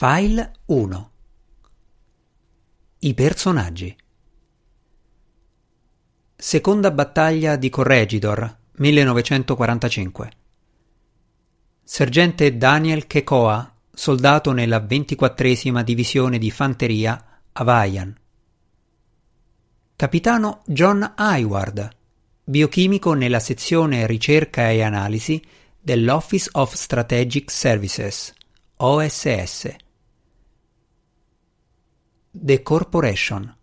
File 1 I personaggi. Seconda battaglia di Corregidor, 1945 Sergente Daniel Kekoa, soldato nella 24esima divisione di fanteria Hawaiian Capitano John Hayward, biochimico nella sezione ricerca e analisi dell'Office of Strategic Services OSS The Corporation.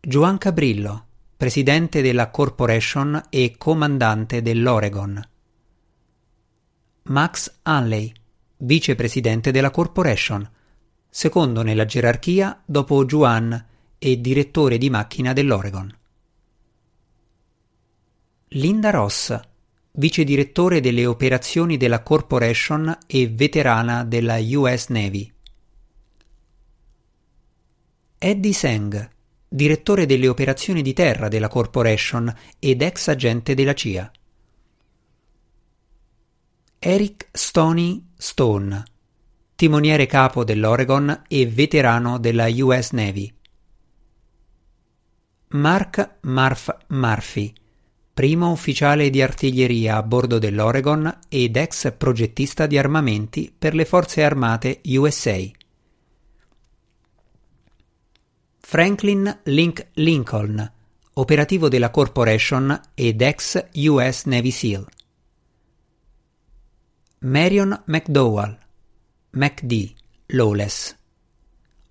Juan Cabrillo, presidente della Corporation e comandante dell'Oregon. Max Hanley, vicepresidente della Corporation, secondo nella gerarchia dopo Juan e direttore di macchina dell'Oregon. Linda Ross, vice direttore delle operazioni della Corporation e veterana della US Navy. Eddie Seng, direttore delle operazioni di terra della Corporation ed ex agente della CIA. Eric Stoney Stone, timoniere capo dell'Oregon e veterano della US Navy. Mark Marf Murphy, primo ufficiale di artiglieria a bordo dell'Oregon ed ex progettista di armamenti per le forze armate USA. Franklin Link Lincoln, operativo della Corporation ed ex US Navy SEAL. Marion McDowell, MacD, Lawless,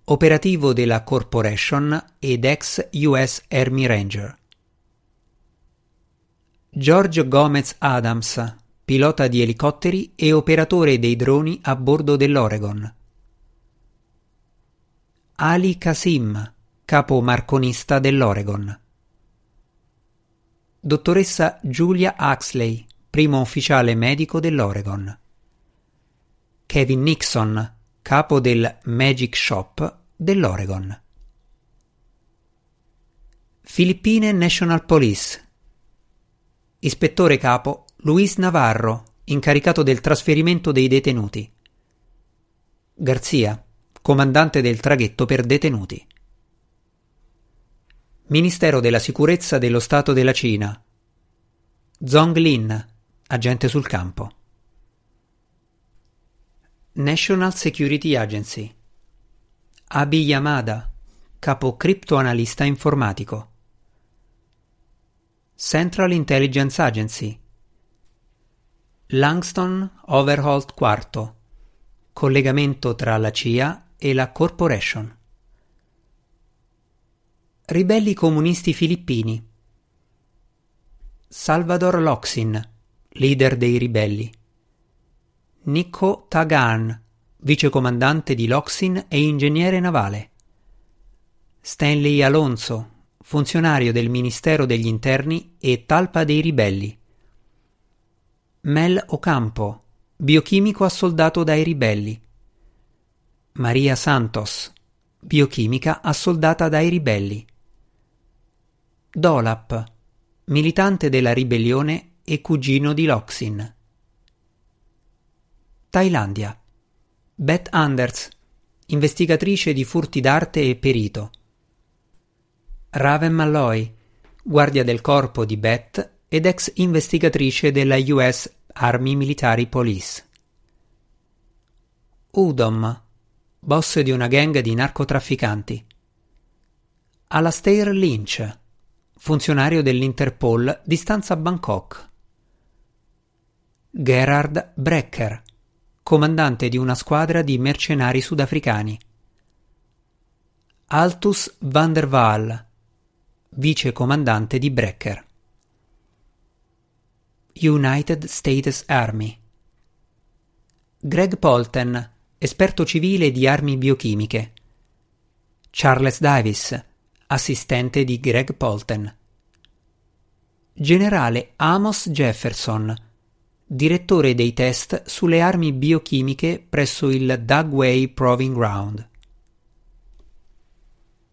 operativo della Corporation ed ex US Army Ranger. George Gomez Adams, pilota di elicotteri e operatore dei droni a bordo dell'Oregon. Ali Kasim, capo marconista dell'Oregon. Dottoressa Julia Huxley, primo ufficiale medico dell'Oregon. Kevin Nixon, capo del Magic Shop dell'Oregon. Filippine National Police Ispettore capo Luis Navarro, incaricato del trasferimento dei detenuti. Garzia, comandante del traghetto per detenuti. Ministero della Sicurezza dello Stato della Cina. Zhong Lin, agente sul campo. National Security Agency. Abi Yamada, capo criptoanalista informatico. Central Intelligence Agency Langston Overholt IV Collegamento tra la CIA e la Corporation Ribelli comunisti filippini Salvador Loxin, leader dei ribelli Nico Tagan, vicecomandante di Loxin e ingegnere navale Stanley Alonso, funzionario del Ministero degli Interni e talpa dei ribelli. Mel Ocampo, biochimico assoldato dai ribelli. Maria Santos, biochimica assoldata dai ribelli. Dolap, militante della ribellione e cugino di Loxin. Thailandia. Beth Anders, investigatrice di furti d'arte e perito. Raven Malloy, guardia del corpo di Beth ed ex investigatrice della US Army Military Police. Udom, boss di una gang di narcotrafficanti. Alastair Lynch, funzionario dell'Interpol di stanza Bangkok. Gerard Brecker, comandante di una squadra di mercenari sudafricani. Altus van der Waal, vice comandante di Brecker. United States Army Greg Polten, esperto civile di armi biochimiche. Charles Davis, assistente di Greg Polten. Generale Amos Jefferson, direttore dei test sulle armi biochimiche presso il Dugway Proving Ground.